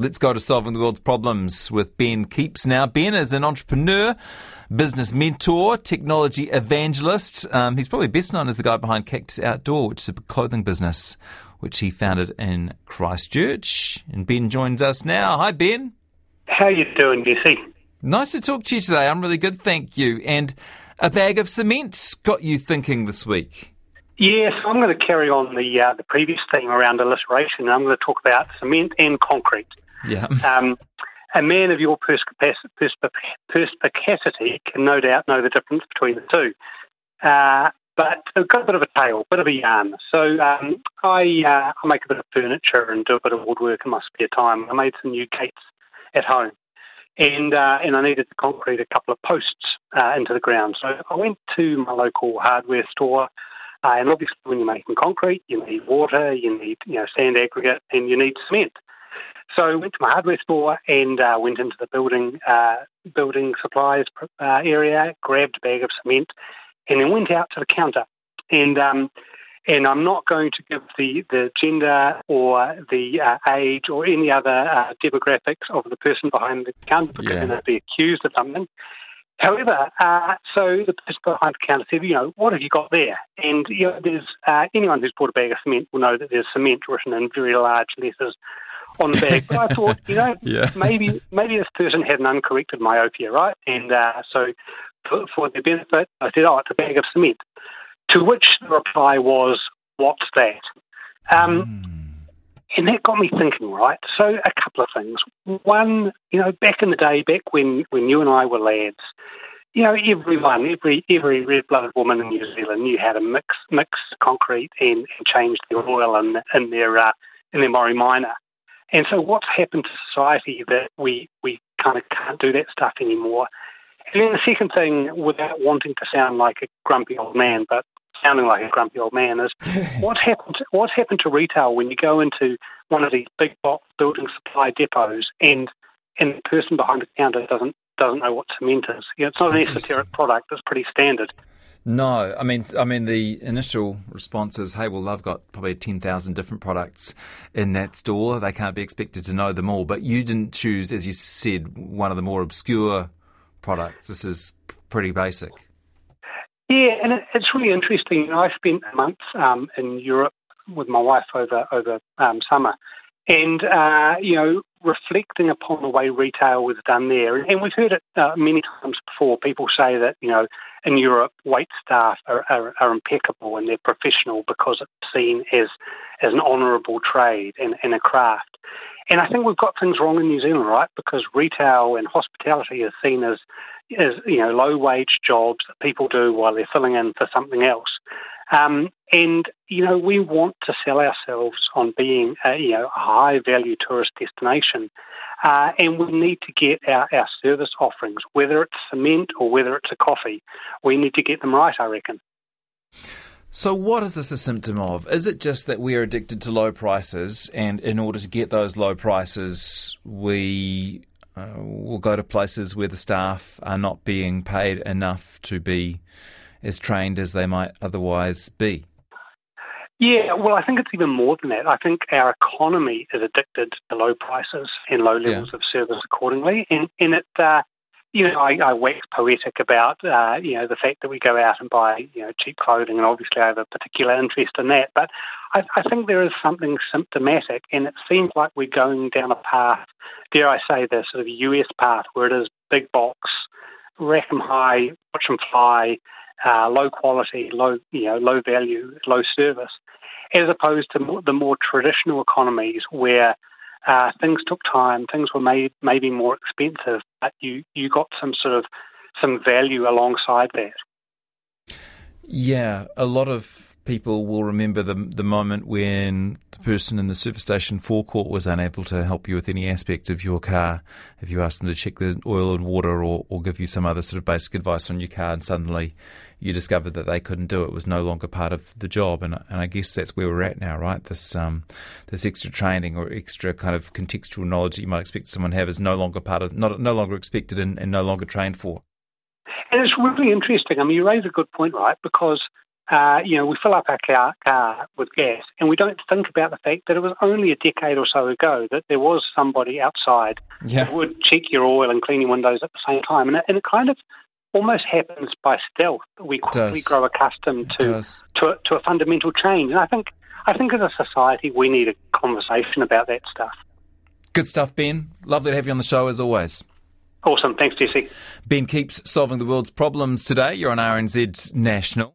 Let's go to solving the world's problems with Ben Kepes now. Ben is an entrepreneur, business mentor, technology evangelist. Um, he's probably best known as the guy behind Cactus Outdoor, which is a clothing business which he founded in Christchurch. And Ben joins us now. Hi, Ben. How you doing, Jesse? Nice to talk to you today. I'm really good, thank you. And a bag of cement got you thinking this week. Yes, I'm going to carry on the uh, the previous theme around alliteration. I'm going to talk about cement and concrete. Yeah. Um, a man of your perspicacity can no doubt know the difference between the two. Uh, but I've got a bit of a tale, a bit of a yarn. So um, I, uh, I make a bit of furniture and do a bit of woodwork in my spare time. I made some new gates at home, and uh, and I needed to concrete a couple of posts uh, into the ground. So I went to my local hardware store. Uh, and obviously, when you're making concrete, you need water, you need you know sand aggregate, and you need cement. So I went to my hardware store and uh, went into the building uh, building supplies uh, area, grabbed a bag of cement, and then went out to the counter. And um, and I'm not going to give the, the gender or the uh, age or any other uh, demographics of the person behind the counter because yeah. they'll be accused of something. However, uh, so the person behind the counter said, you know, what have you got there? And you know, there's uh, anyone who's bought a bag of cement will know that there's cement written in very large letters on the bag. But I thought, you know, yeah. maybe maybe this person had an uncorrected myopia, right? And uh, so for, for their benefit, I said, oh, it's a bag of cement. To which the reply was, what's that? Um, mm. And that got me thinking, right? So a couple of things. One, you know, back in the day, back when, when you and I were lads, you know, everyone, every every red-blooded woman in New Zealand knew how to mix mix concrete and, and change their oil in, in their uh, in their Morris Minor. And so, what's happened to society that we we kind of can't do that stuff anymore? And then the second thing, without wanting to sound like a grumpy old man, but sounding like a grumpy old man, is what's happened? To, what's happened to retail when you go into one of these big box building supply depots and and the person behind the counter doesn't doesn't know what cement is? You know, it's not an esoteric product; it's pretty standard. No, I mean, I mean, the initial response is, "Hey, well, they've got probably ten thousand different products in that store. They can't be expected to know them all." But you didn't choose, as you said, one of the more obscure products. This is pretty basic. Yeah, and it's really interesting. You know, I spent a month um, in Europe with my wife over over um, summer, and uh, you know, reflecting upon the way retail was done there, and we've heard it uh, many times before. People say that you know, in Europe, wait staff are, are, are impeccable and they're professional because it's seen as as an honourable trade and, and a craft. And I think we've got things wrong in New Zealand, right? Because retail and hospitality is seen as, as you know, low wage jobs that people do while they're filling in for something else. Um, and you know, we want to sell ourselves on being a, you know a high value tourist destination, uh, and we need to get our, our service offerings, whether it's cement or whether it's a coffee, we need to get them right. I reckon. So, what is this a symptom of? Is it just that we are addicted to low prices, and in order to get those low prices, we uh, will go to places where the staff are not being paid enough to be as trained as they might otherwise be? Yeah, well, I think it's even more than that. I think our economy is addicted to low prices and low levels yeah. of service accordingly, and, and it uh, you know, I, I wax poetic about, uh, you know, the fact that we go out and buy, you know, cheap clothing, and obviously I have a particular interest in that. But I, I think there is something symptomatic, and it seems like we're going down a path, dare I say, the sort of US path, where it is big box, rack 'em high, watch 'em fly, uh, low quality, low, you know, low value, low service, as opposed to the more traditional economies where uh, things took time. Things were made maybe more expensive, but you you got some sort of some value alongside that. Yeah, a lot of people will remember the the moment when the person in the service station forecourt was unable to help you with any aspect of your car. If you asked them to check the oil and water or, or give you some other sort of basic advice on your car, and suddenly you discovered that they couldn't do it, it was no longer part of the job. And and I guess that's where we're at now, right? This um this extra training or extra kind of contextual knowledge that you might expect someone to have is no longer part of not no longer expected and, and no longer trained for. And it's really interesting. I mean, you raise a good point, right? Because uh, you know, we fill up our car, car with gas, and we don't think about the fact that it was only a decade or so ago that there was somebody outside yeah. that would check your oil and clean your windows at the same time, and it, and it kind of almost happens by stealth. We quickly grow accustomed to to a, to a fundamental change, and I think I think as a society we need a conversation about that stuff. Good stuff, Ben. Lovely to have you on the show as always. Awesome. Thanks, Jesse. Ben Kepes solving the world's problems today. You're on RNZ National.